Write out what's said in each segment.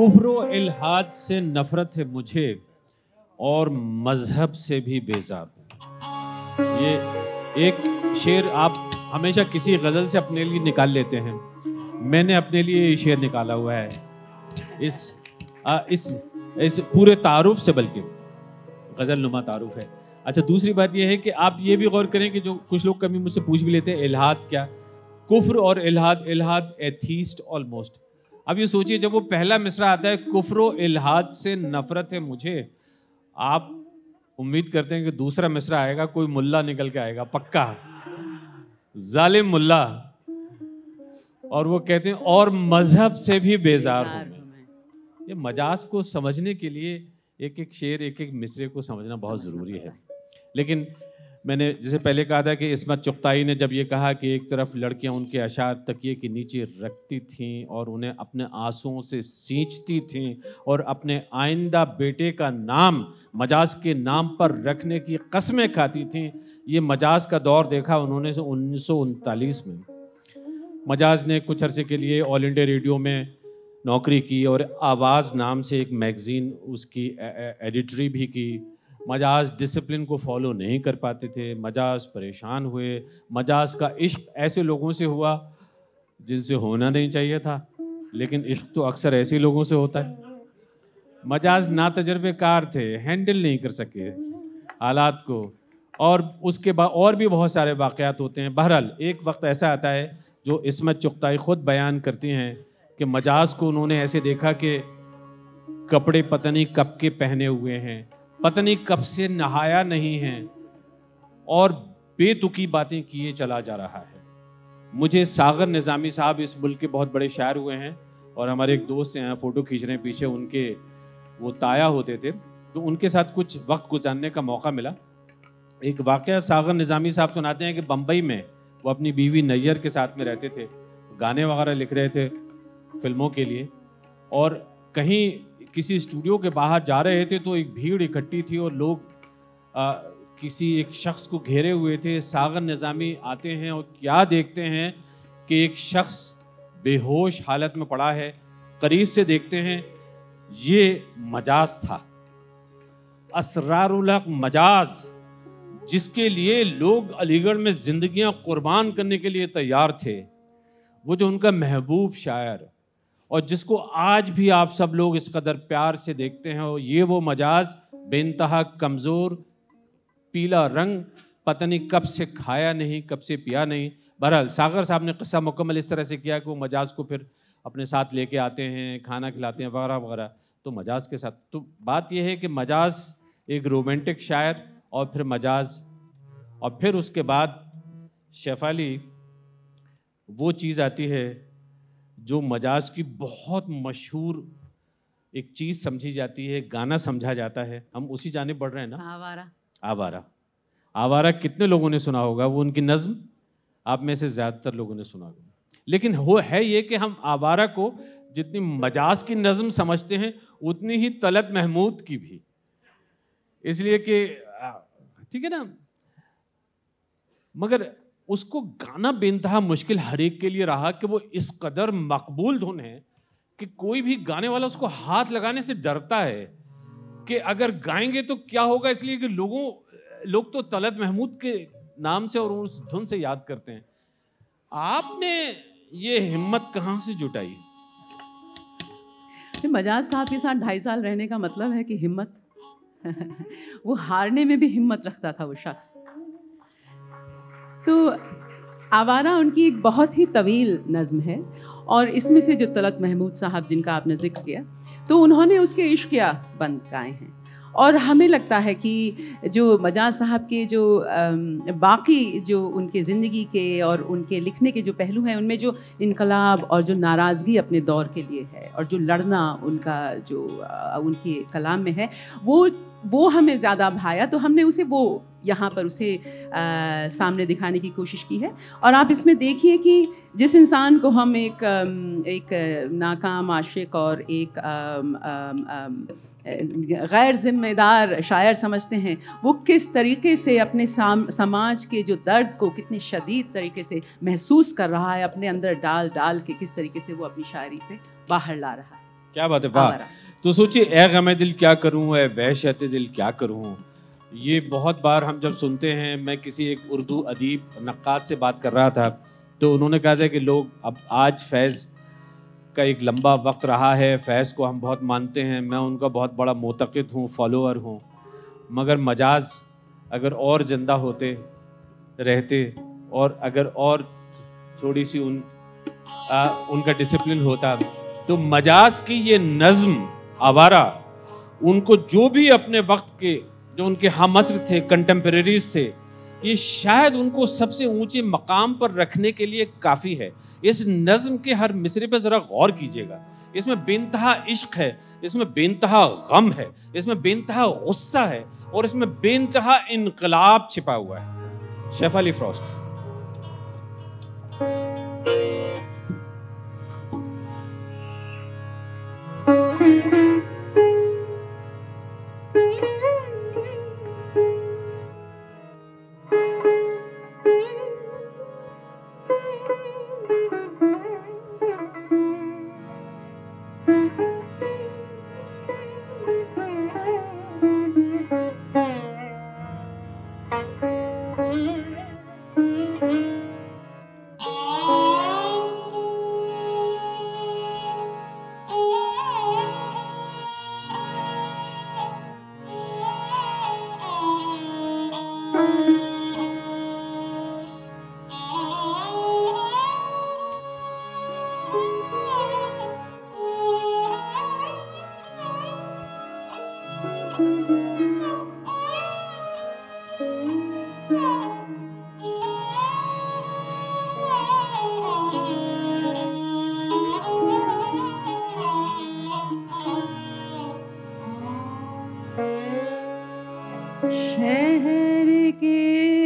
کفر و الحاد سے نفرت ہے مجھے اور مذہب سے بھی بیزار۔ ہوں یہ ایک شعر آپ ہمیشہ کسی غزل سے اپنے لیے نکال لیتے ہیں۔ میں نے اپنے لیے یہ شعر نکالا ہوا ہے۔ اس اس اس پورے تعارف سے بلکہ غزل نما تعارف ہے۔ اچھا دوسری بات یہ ہے کہ آپ یہ بھی غور کریں کہ جو کچھ لوگ کبھی مجھ سے پوچھ بھی لیتے ہیں، الحاد کیا؟ کفر اور الحاد الحاد ایتھیسٹ آلموسٹ۔ اب یہ سوچیے جب وہ پہلا مصرع آتا ہے، کفر و الحاد سے نفرت ہے مجھے۔ آپ امید کرتے ہیں کہ دوسرا مصرع آئے گا، کوئی ملا نکل کے آئے گا، پکا۔ ظالم ملا۔ اور وہ کہتے ہیں، اور مذہب سے بھی بیزار ہوں یہ مجاز کو سمجھنے کے لیے ایک ایک شعر، ایک ایک مصرے کو سمجھنا بہت ضروری ہے۔ لیکن میں نے جسے پہلے کہا تھا کہ عصمت چغتائی نے جب یہ کہا کہ ایک طرف لڑکیاں ان کے اشعار تکیے کے نیچے رکھتی تھیں اور انہیں اپنے آنسوؤں سے سینچتی تھیں اور اپنے آئندہ بیٹے کا نام، مجاز کے نام پر رکھنے کی قسمیں کھاتی تھیں، یہ مجاز کا دور دیکھا انہوں نے انیس سو انتالیس میں۔ مجاز نے کچھ عرصے کے لیے آل انڈیا ریڈیو میں نوکری کی اور آواز نام سے ایک میگزین اس کی ایڈیٹری بھی کی۔ مجاز ڈسپلن کو فالو نہیں کر پاتے تھے، مجاز پریشان ہوئے۔ مجاز کا عشق ایسے لوگوں سے ہوا جن سے ہونا نہیں چاہیے تھا، لیکن عشق تو اکثر ایسے لوگوں سے ہوتا ہے۔ مجاز نا تجربے کار تھے ہینڈل نہیں کر سکے۔ حالات کو اور اس کے بعد اور بھی بہت سارے واقعات ہوتے ہیں۔ بہرحال، ایک وقت ایسا آتا ہے جو عصمت چغتائی خود بیان کرتی ہیں کہ مجاز کو انہوں نے ایسے دیکھا کہ کپڑے پتہ نہیں کب کے پہنے ہوئے ہیں۔ پتہ نہیں کب سے نہایا نہیں ہے اور بے تکی باتیں کیے چلا جا رہا ہے۔ مجھے ساغر نظامی صاحب اس ملک کے بہت بڑے شاعر ہوئے ہیں اور ہمارے ایک دوست ہیں، فوٹو کھینچ رہے ہیں پیچھے، ان کے وہ تایا ہوتے تھے۔ تو ان کے ساتھ کچھ وقت گزارنے کا موقع ملا۔ ایک واقعہ ساغر نظامی صاحب سناتے ہیں کہ بمبئی میں وہ اپنی بیوی نیئر کے ساتھ میں رہتے تھے، گانے وغیرہ لکھ رہے تھے فلموں کے لیے۔ اور کہیں کسی اسٹوڈیو کے باہر جا رہے تھے تو ایک بھیڑ اکٹھی تھی اور لوگ کسی ایک شخص کو گھیرے ہوئے تھے۔ ساغر نظامی آتے ہیں اور کیا دیکھتے ہیں کہ ایک شخص بے ہوش حالت میں پڑا ہے۔ قریب سے دیکھتے ہیں، یہ مجاز تھا۔ اسرار الحق مجاز، جس کے لیے لوگ علی گڑھ میں زندگیاں قربان کرنے کے لیے تیار تھے۔ وہ جو ان کا محبوب شاعر اور جس کو آج بھی آپ سب لوگ اس قدر پیار سے دیکھتے ہیں، یہ وہ مجاز بے انتہا کمزور پیلا رنگ پتہ نہیں کب سے کھایا نہیں، کب سے پیا نہیں۔ بہرحال ساگر صاحب نے قصہ مکمل اس طرح سے کیا کہ وہ مجاز کو پھر اپنے ساتھ لے کے آتے ہیں، کھانا کھلاتے ہیں، وغیرہ وغیرہ۔ تو مجاز کے ساتھ، تو بات یہ ہے کہ مجاز ایک رومانٹک شاعر اور پھر مجاز۔ اور پھر اس کے بعد شیفالی وہ چیز آتی ہے جو مجاز کی بہت مشہور ایک چیز سمجھی جاتی ہے گانا سمجھا جاتا ہے۔ ہم اسی جانب بڑھ رہے ہیں نا؟ آوارہ۔ آوارہ۔ آوارہ کتنے لوگوں نے سنا ہوگا؟ وہ ان کی نظم آپ میں سے زیادہ تر لوگوں نے سنا ہوگا۔ لیکن وہ ہے یہ کہ ہم آوارہ کو جتنی مجاز کی نظم سمجھتے ہیں اتنی ہی طلت محمود کی بھی۔ اس لیے کہ ٹھیک ہے نا؟ مگر اس کو گانا بے انتہا مشکل ہر ایک کے لیے رہا کہ وہ اس قدر مقبول دھن ہے کہ کوئی بھی گانے والا اس کو ہاتھ لگانے سے ڈرتا ہے کہ اگر گائیں گے تو کیا ہوگا؟ اس لیے کہ لوگوں، لوگ تو طلت محمود کے نام سے اور اس دھن سے یاد کرتے ہیں۔ آپ نے یہ ہمت کہاں سے جٹائی؟ مجاز صاحب کے ساتھ ڈھائی سال رہنے کا مطلب ہے کہ ہمت، وہ ہارنے میں بھی ہمت رکھتا تھا وہ شخص۔ تو آوارہ ان کی ایک بہت ہی طویل نظم ہے اور اس میں سے جو طلت محمود صاحب جن کا آپ نے ذکر کیا، تو انہوں نے اس کے عشقیہ بند گائے ہیں۔ اور ہمیں لگتا ہے کہ جو مجاز صاحب کے جو باقی جو ان کے زندگی کے اور ان کے لکھنے کے جو پہلو ہیں، ان میں جو انقلاب اور جو ناراضگی اپنے دور کے لیے ہے اور جو لڑنا ان کا جو ان کے کلام میں ہے، وہ وہ ہمیں زیادہ بھایا تو ہم نے اسے وہ یہاں پر اسے سامنے دکھانے کی کوشش کی ہے۔ اور آپ اس میں دیکھیے کہ جس انسان کو ہم ایک ایک ناکام عاشق اور ایک غیر ذمہ دار شاعر سمجھتے ہیں وہ کس طریقے سے اپنے سماج کے جو درد کو کتنی شدید طریقے سے محسوس کر رہا ہے اپنے اندر ڈال ڈال کے کس طریقے سے وہ اپنی شاعری سے باہر لا رہا ہے۔ کیا بات ہے؟ تو سوچیے اے غم دل کیا کروں اے وحشت دل کیا کروں؟ یہ بہت بار ہم جب سنتے ہیں میں کسی ایک اردو ادیب نقاد سے بات کر رہا تھا تو انہوں نے کہا تھا کہ لوگ اب آج فیض کا ایک لمبا وقت رہا ہے فیض کو ہم بہت مانتے ہیں میں ان کا بہت بڑا معتقد ہوں فالوور ہوں۔ مگر مجاز اگر اور زندہ ہوتے رہتے اور اگر اور تھوڑی سی ان آ, ان کا ڈسپلن ہوتا تو مجاز کی یہ نظم آوارہ، ان کو جو بھی اپنے وقت کے، جو ان کے ہم عصر تھے کنٹمپریریز تھے، یہ شاید ان کو سب سے اونچے مقام پر رکھنے کے لیے کافی ہے۔ اس نظم کے ہر مصرے پہ ذرا غور کیجیے گا۔ اس میں بے انتہا عشق ہے، اس میں بے انتہا غم ہے، اس میں بے انتہا غصہ ہے اور اس میں بے انتہا انقلاب چھپا ہوا ہے۔ شیف علی فراسٹ شہر کے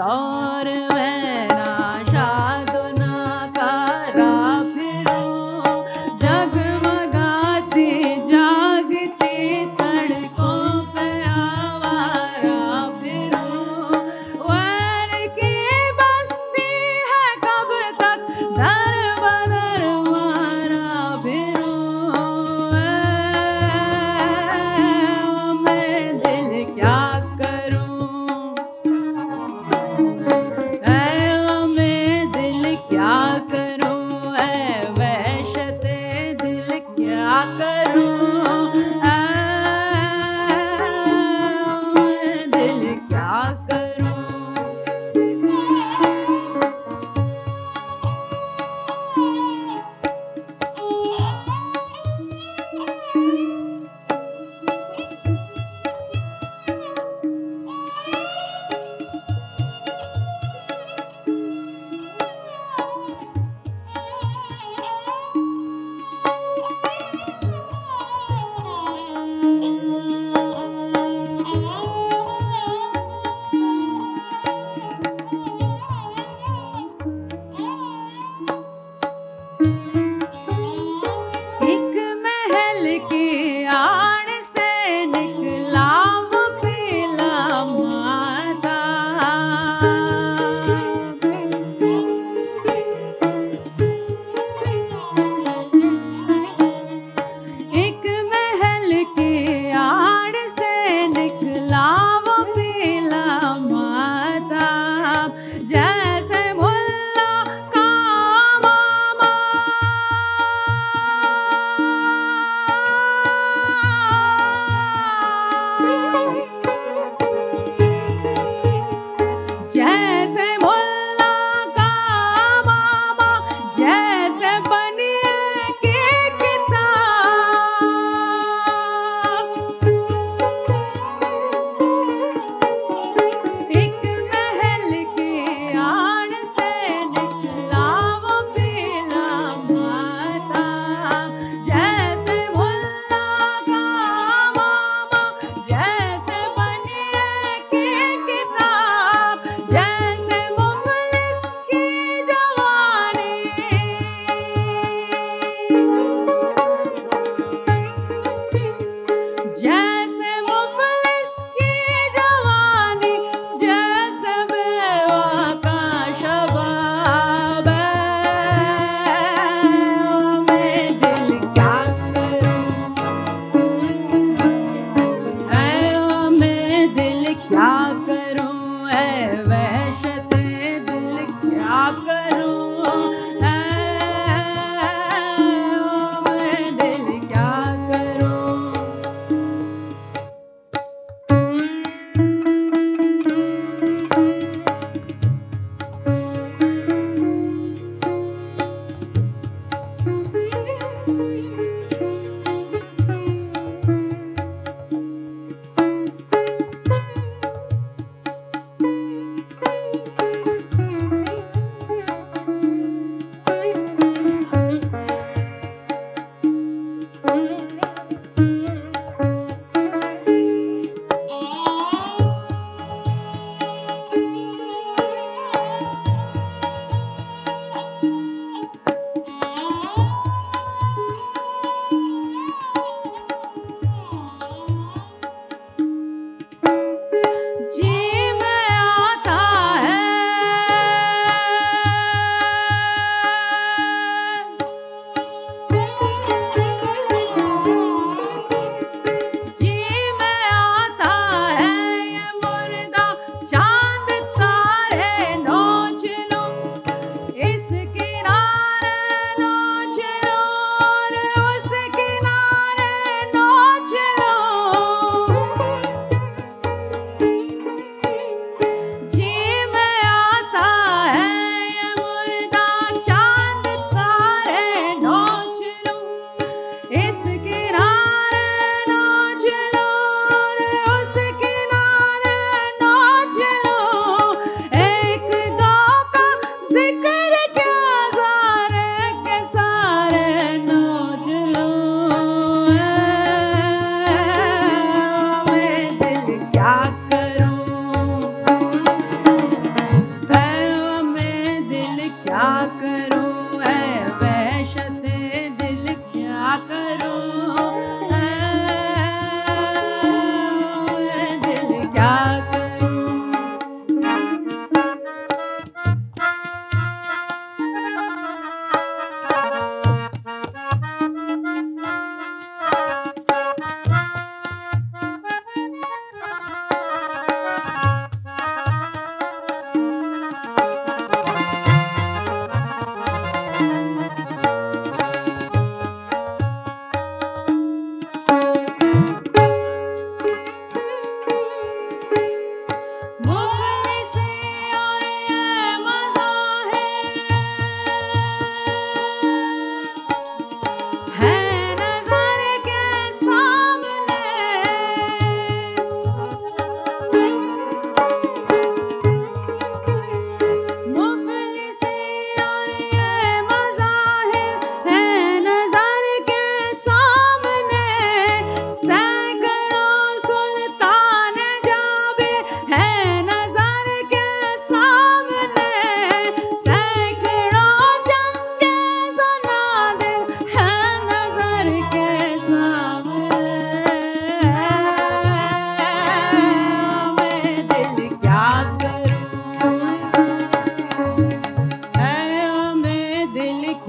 رات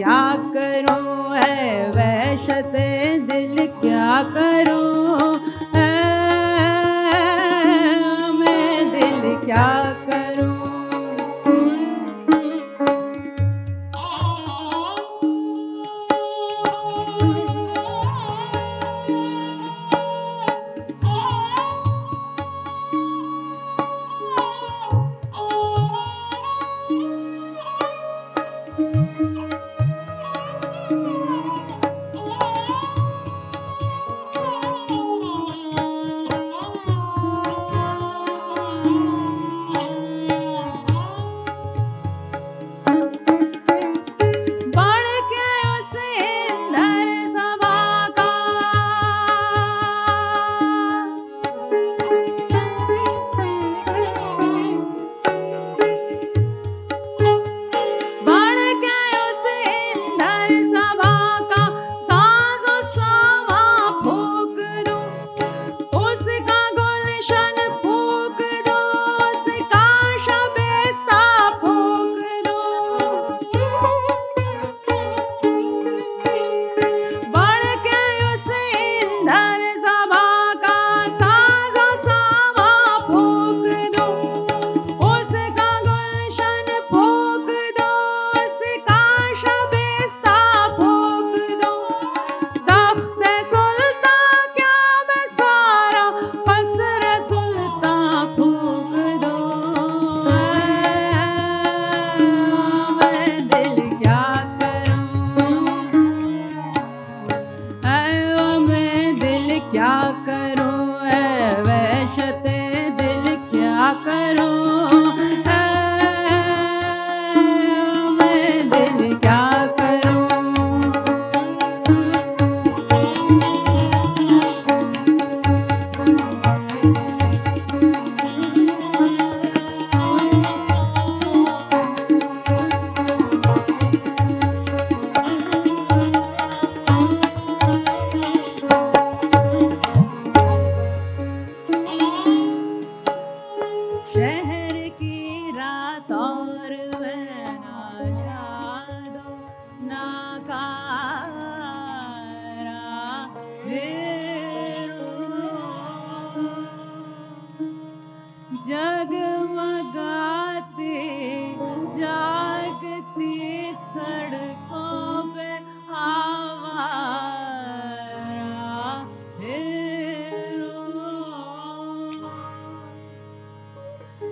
کیا کروں اے وحشت دل کیا کروں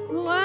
وہ